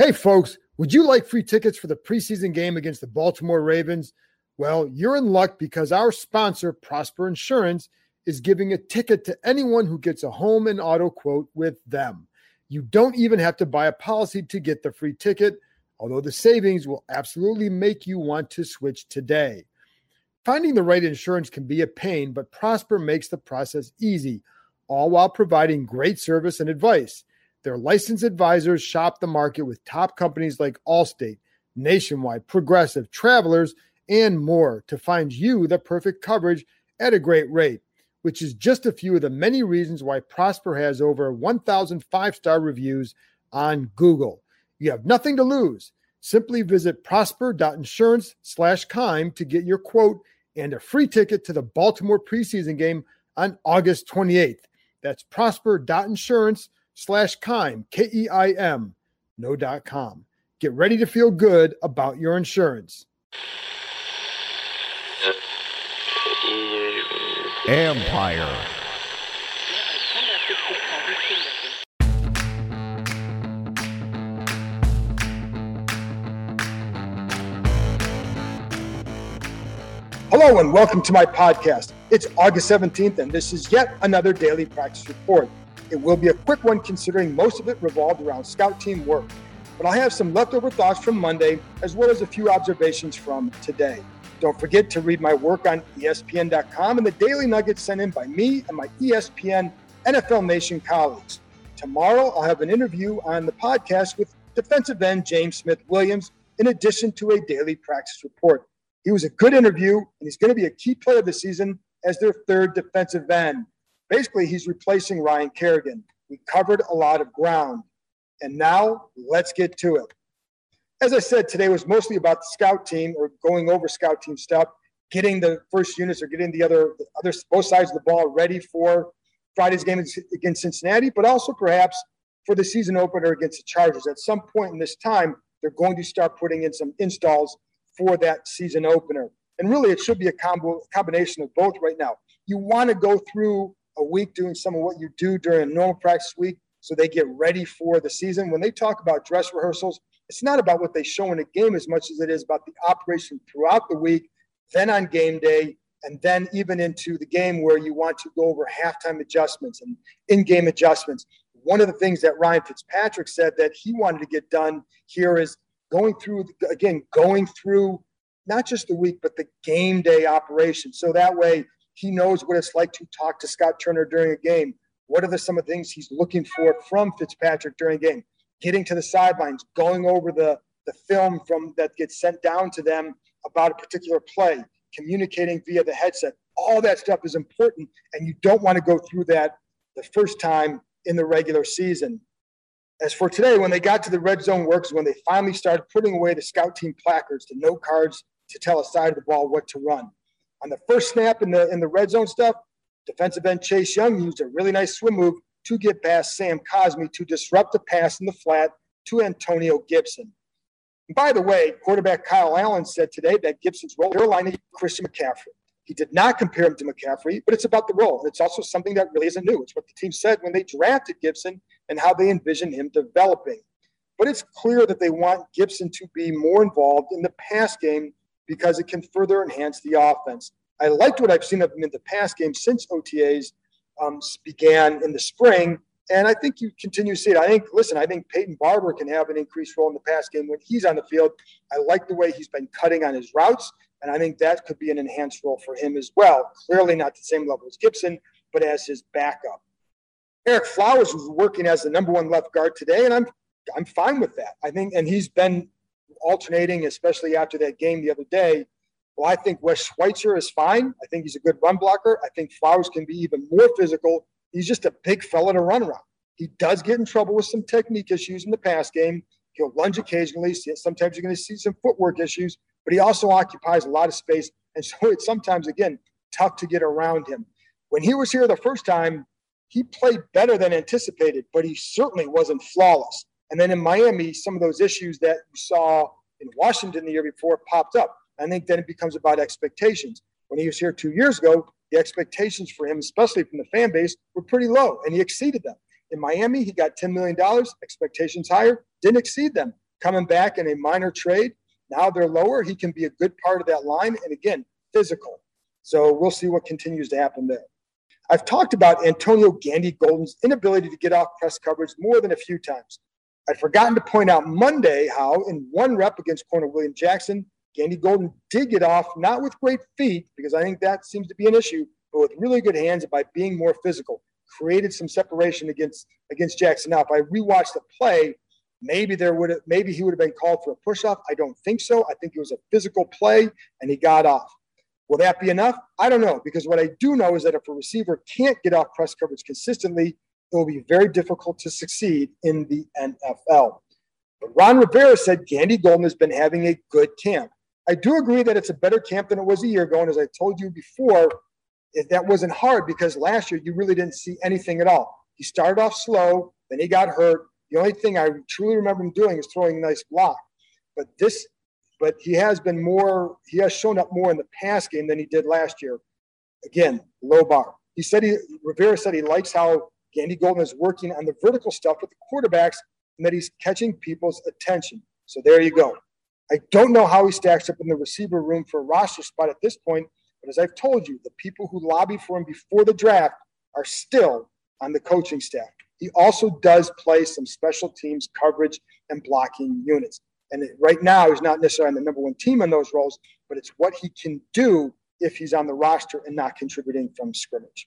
Hey, folks, would you like free tickets for the preseason game against the Baltimore Ravens? Well, you're in luck because our sponsor, Prosper Insurance, is giving a ticket to anyone who gets a home and auto quote with them. You don't even have to buy a policy to get the free ticket, although the savings will absolutely make you want to switch today. Finding the right insurance can be a pain, but Prosper makes the process easy, all while providing great service and advice. Their licensed advisors shop the market with top companies like Allstate, Nationwide, Progressive, Travelers, and more to find you the perfect coverage at a great rate, which is just a few of the many reasons why Prosper has over 1,000 five star reviews on Google. You have nothing to lose. Simply visit prosper.insurance slash Keim to get your quote and a free ticket to the Baltimore preseason game on August 28th. That's prosper.insurance slash Keim, K E I M, no dot com. Get ready to feel good about your insurance. Empire. Hello and welcome to my podcast. It's August 17th, and this is yet another daily practice report. It will be a quick one considering most of it revolved around scout team work. But I'll have some leftover thoughts from Monday, as well as a few observations from today. Don't forget to read my work on ESPN.com and the daily nuggets sent in by me and my ESPN NFL Nation colleagues. Tomorrow, I'll have an interview on the podcast with defensive end James Smith Williams, in addition to a daily practice report. He was a good interview, and he's going to be a key player of the season as their third defensive end. Basically, he's replacing Ryan Kerrigan. We covered a lot of ground. And now let's get to it. As I said, today was mostly about the scout team or going over scout team stuff, getting the first units or getting the other, the other both sides of the ball ready for Friday's game against Cincinnati, but also perhaps for the season opener against the Chargers. At some point in this time, they're going to start putting in some installs for that season opener. And really, it should be a combo, combination of both right now. You want to go through a week doing some of what you do during a normal practice week so they get ready for the season. When they talk about dress rehearsals, it's not about what they show in a game as much as it is about the operation throughout the week, then on game day, and then even into the game where you want to go over halftime adjustments and in-game adjustments. One of the things that Ryan Fitzpatrick said that he wanted to get done here is going through again, going through not just the week, but the game day operation. So that way he knows what it's like to talk to Scott Turner during a game. What are the, some of the things he's looking for from Fitzpatrick during a game? Getting to the sidelines, going over the, the film from that gets sent down to them about a particular play, communicating via the headset. All that stuff is important, and you don't want to go through that the first time in the regular season. As for today, when they got to the red zone works, when they finally started putting away the scout team placards, the note cards to tell a side of the ball what to run. On the first snap in the in the red zone stuff, defensive end Chase Young used a really nice swim move to get past Sam Cosmi to disrupt the pass in the flat to Antonio Gibson. And by the way, quarterback Kyle Allen said today that Gibson's role Carolina Christian McCaffrey. He did not compare him to McCaffrey, but it's about the role. It's also something that really isn't new. It's what the team said when they drafted Gibson and how they envision him developing. But it's clear that they want Gibson to be more involved in the pass game because it can further enhance the offense. I liked what I've seen of him in the past game since OTAs um, began in the spring. And I think you continue to see it. I think, listen, I think Peyton Barber can have an increased role in the pass game when he's on the field. I like the way he's been cutting on his routes, and I think that could be an enhanced role for him as well. Clearly not the same level as Gibson, but as his backup. Ereck Flowers was working as the number one left guard today, and I'm I'm fine with that. I think, and he's been alternating, especially after that game the other day. Well, I think Wes Schweitzer is fine. I think he's a good run blocker. I think Flowers can be even more physical. He's just a big fella to run around. He does get in trouble with some technique issues in the pass game, He'll lunge occasionally. Sometimes you're going to see some footwork issues, but he also occupies a lot of space. And so it's sometimes, again, tough to get around him. When he was here the first time, he played better than anticipated, but he certainly wasn't flawless. And then in Miami, some of those issues that you saw in Washington the year before popped up. I think then it becomes about expectations. When he was here two years ago, the expectations for him, especially from the fan base, were pretty low, and he exceeded them. In Miami, he got $10 million, expectations higher, didn't exceed them. Coming back in a minor trade, now they're lower. He can be a good part of that line, and again, physical. So we'll see what continues to happen there. I've talked about Antonio Gandy Golden's inability to get off press coverage more than a few times. I'd forgotten to point out Monday how, in one rep against corner William Jackson, Gandy Golden did get off, not with great feet, because I think that seems to be an issue, but with really good hands by being more physical. Created some separation against against Jackson. Now, if I rewatch the play, maybe there would have maybe he would have been called for a push off. I don't think so. I think it was a physical play and he got off. Will that be enough? I don't know, because what I do know is that if a receiver can't get off press coverage consistently, it will be very difficult to succeed in the NFL. But Ron Rivera said Gandy Golden has been having a good camp. I do agree that it's a better camp than it was a year ago. And as I told you before, that wasn't hard because last year you really didn't see anything at all. He started off slow, then he got hurt. The only thing I truly remember him doing is throwing a nice block. But this, but he has been more, he has shown up more in the pass game than he did last year. Again, low bar. He said he, Rivera said he likes how Gandy Golden is working on the vertical stuff with the quarterbacks and that he's catching people's attention. So there you go. I don't know how he stacks up in the receiver room for a roster spot at this point, but as I've told you, the people who lobbied for him before the draft are still on the coaching staff. He also does play some special teams coverage and blocking units. And right now, he's not necessarily on the number one team in those roles, but it's what he can do if he's on the roster and not contributing from scrimmage.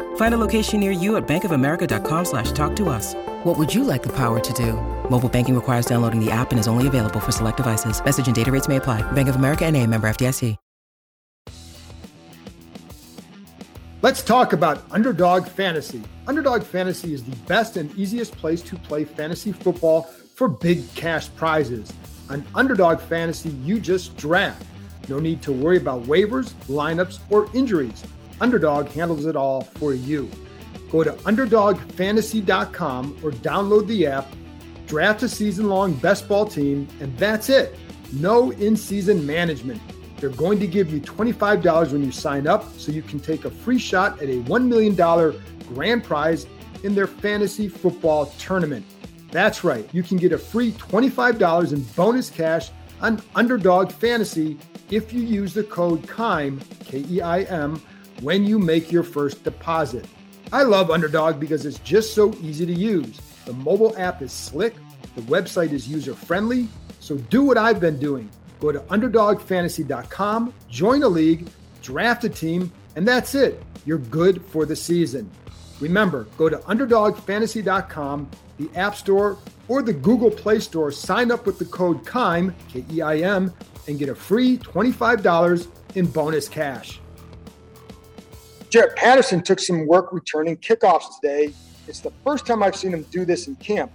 Find a location near you at bankofamerica.com slash talk to us. What would you like the power to do? Mobile banking requires downloading the app and is only available for select devices. Message and data rates may apply. Bank of America and a member FDIC. Let's talk about Underdog Fantasy. Underdog Fantasy is the best and easiest place to play fantasy football for big cash prizes. An Underdog Fantasy, you just draft. No need to worry about waivers, lineups, or injuries. Underdog handles it all for you. Go to UnderdogFantasy.com or download the app, draft a season long best ball team, and that's it. No in season management. They're going to give you $25 when you sign up so you can take a free shot at a $1 million grand prize in their fantasy football tournament. That's right, you can get a free $25 in bonus cash on Underdog Fantasy if you use the code KEIM, K E I M, when you make your first deposit. I love Underdog because it's just so easy to use. The mobile app is slick, the website is user friendly, so do what I've been doing. Go to UnderdogFantasy.com, join a league, draft a team, and that's it. You're good for the season. Remember, go to UnderdogFantasy.com, the App Store, or the Google Play Store, sign up with the code KEIM, K E I M, and get a free $25 in bonus cash. Jarrett Patterson took some work returning kickoffs today. It's the first time I've seen him do this in camp.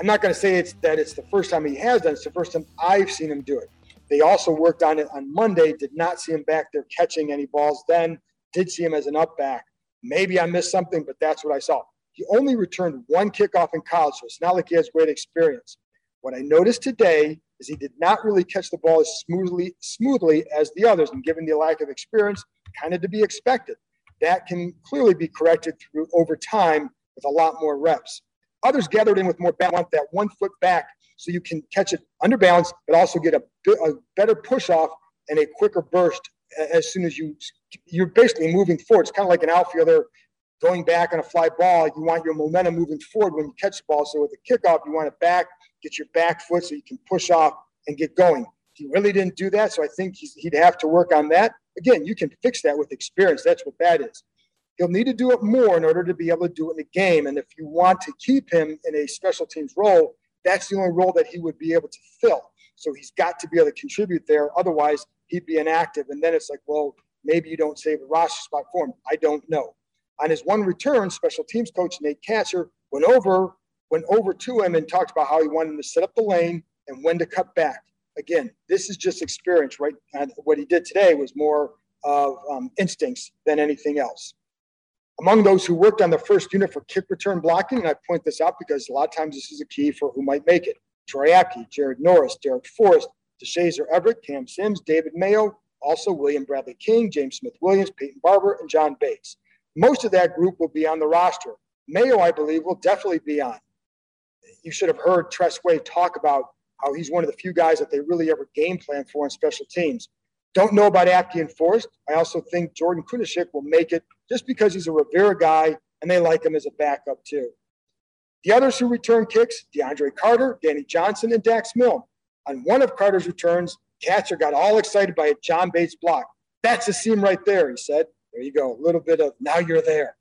I'm not going to say it's that it's the first time he has done. It's the first time I've seen him do it. They also worked on it on Monday. Did not see him back there catching any balls. Then did see him as an up back. Maybe I missed something, but that's what I saw. He only returned one kickoff in college, so it's not like he has great experience. What I noticed today is he did not really catch the ball as smoothly smoothly as the others, and given the lack of experience, kind of to be expected. That can clearly be corrected through over time with a lot more reps. Others gathered in with more balance, that one foot back so you can catch it under balance, but also get a, a better push off and a quicker burst as soon as you you're basically moving forward. It's kind of like an outfielder going back on a fly ball. You want your momentum moving forward when you catch the ball. So with a kickoff, you want it back, get your back foot so you can push off and get going. He really didn't do that, so I think he'd have to work on that. Again, you can fix that with experience. That's what that is. He'll need to do it more in order to be able to do it in the game. And if you want to keep him in a special teams role, that's the only role that he would be able to fill. So he's got to be able to contribute there. Otherwise, he'd be inactive. And then it's like, well, maybe you don't save a roster spot for him. I don't know. On his one return, special teams coach Nate Kaczor went over went over to him and talked about how he wanted him to set up the lane and when to cut back. Again, this is just experience, right? And what he did today was more of um, instincts than anything else. Among those who worked on the first unit for kick return blocking, and I point this out because a lot of times this is a key for who might make it. Troy Apke, Jared Norris, Darrick Forrest, Deshazor Everett, Cam Sims, David Mayo, also William Bradley King, James Smith Williams, Peyton Barber, and John Bates. Most of that group will be on the roster. Mayo, I believe, will definitely be on. You should have heard Tress Way talk about how he's one of the few guys that they really ever game plan for on special teams. Don't know about Apke and Forrest. I also think Jordan Kunaszyk will make it just because he's a Rivera guy and they like him as a backup too. The others who return kicks, DeAndre Carter, Danny Johnson, and Dax Milne. On one of Carter's returns, Kaczor got all excited by a John Bates block. That's a seam right there, he said. There you go, a little bit of now you're there.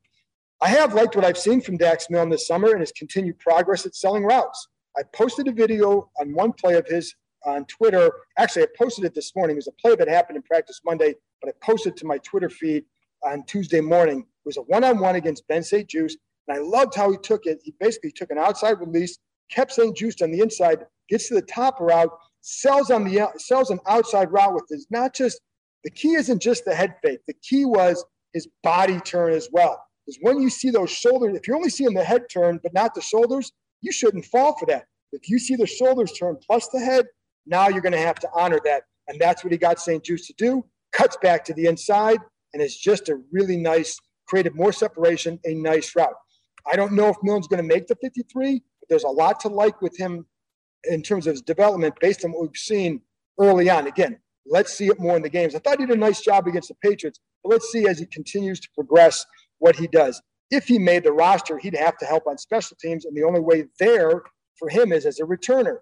I have liked what I've seen from Dax Milne this summer and his continued progress at selling routes. I posted a video on one play of his on Twitter. Actually, I posted it this morning. It was a play that happened in practice Monday, but I posted to my Twitter feed on Tuesday morning. It was a one-on-one against Ben St-Juste, and I loved how he took it. He basically took an outside release, kept St-Juste on the inside, gets to the top route, sells on the sells an outside route with his not just the key isn't just the head fake. The key was his body turn as well. Because when you see those shoulders, if you're only seeing the head turn but not the shoulders, you shouldn't fall for that. If you see the shoulders turn plus the head, now you're going to have to honor that. And that's what he got St-Juste to do. Cuts back to the inside and it's just a really nice, created more separation, a nice route. I don't know if Milne's going to make the 53, but there's a lot to like with him in terms of his development based on what we've seen early on. Again, let's see it more in the games. I thought he did a nice job against the Patriots, but let's see as he continues to progress what he does. If he made the roster, he'd have to help on special teams, and the only way there for him is as a returner.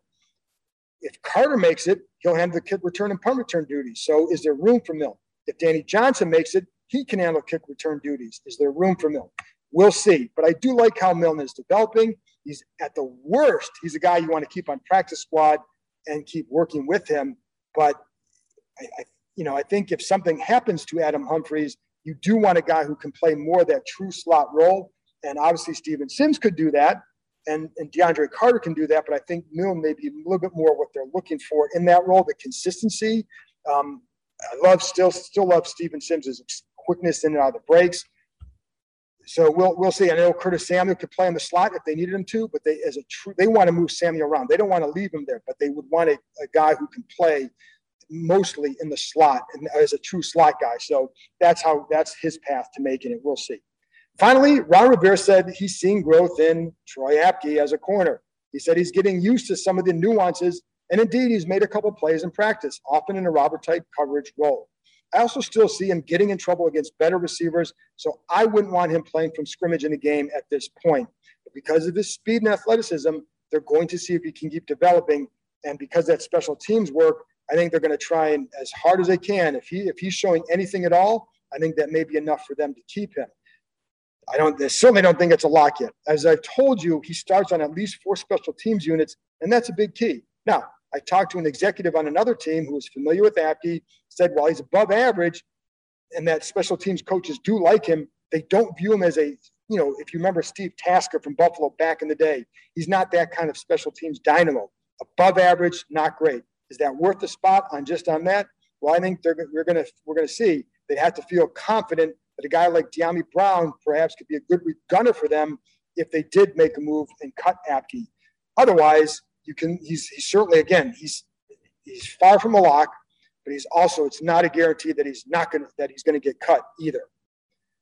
If Carter makes it, he'll handle the kick return and punt return duties. So is there room for Milne? If Danny Johnson makes it, he can handle kick return duties. Is there room for Milne? We'll see. But I do like how Milne is developing. He's at the worst, he's a guy you want to keep on practice squad and keep working with him. But I, I you know, I think if something happens to Adam Humphries, you do want a guy who can play more of that true slot role. And obviously, Steven Sims could do that, and, and DeAndre Carter can do that. But I think Milne may be a little bit more what they're looking for in that role, the consistency. Um, I love still still love Steven Sims' quickness in and out of the breaks. So we'll we'll see. I know Curtis Samuel could play in the slot if they needed him to, but they as a true they want to move Samuel around. They don't want to leave him there, but they would want a, a guy who can play mostly in the slot and as a true slot guy. So that's how that's his path to making it. We'll see. Finally, Ron Rivera said he's seeing growth in Troy Apke as a corner. He said he's getting used to some of the nuances, and indeed, he's made a couple plays in practice, often in a robber type coverage role. I also still see him getting in trouble against better receivers, so I wouldn't want him playing from scrimmage in a game at this point. But because of his speed and athleticism, they're going to see if he can keep developing. And because that special teams work, I think they're going to try and as hard as they can. If he if he's showing anything at all, I think that may be enough for them to keep him. I don't I certainly don't think it's a lock yet. As I've told you, he starts on at least four special teams units, and that's a big key. Now, I talked to an executive on another team who was familiar with Apke, said while he's above average, and that special teams coaches do like him, they don't view him as a you know, if you remember Steve Tasker from Buffalo back in the day, he's not that kind of special teams dynamo. Above average, not great. Is that worth the spot on just on that? Well, I think they're, we're going to we're going to see. They have to feel confident that a guy like Dyami Brown perhaps could be a good gunner for them if they did make a move and cut Apke. Otherwise, you can. He's, he's certainly again he's he's far from a lock, but he's also it's not a guarantee that he's not going that he's going to get cut either.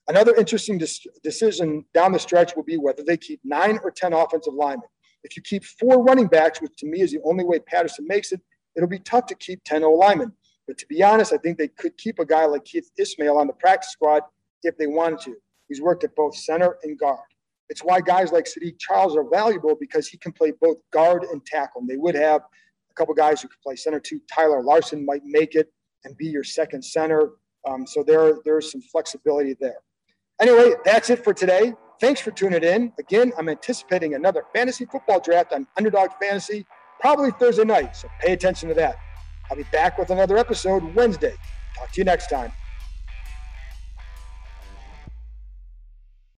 Another interesting dis- decision down the stretch will be whether they keep nine or ten offensive linemen. If you keep four running backs, which to me is the only way Patterson makes it, it'll be tough to keep 10 O linemen. But to be honest, I think they could keep a guy like Keith Ismael on the practice squad if they wanted to. He's worked at both center and guard. It's why guys like Saahdiq Charles are valuable because he can play both guard and tackle. And they would have a couple guys who could play center too. Tyler Larsen might make it and be your second center. Um, so there, there's some flexibility there. Anyway, that's it for today. Thanks for tuning in. Again, I'm anticipating another fantasy football draft on Underdog Fantasy, probably Thursday night, so pay attention to that. I'll be back with another episode Wednesday. Talk to you next time.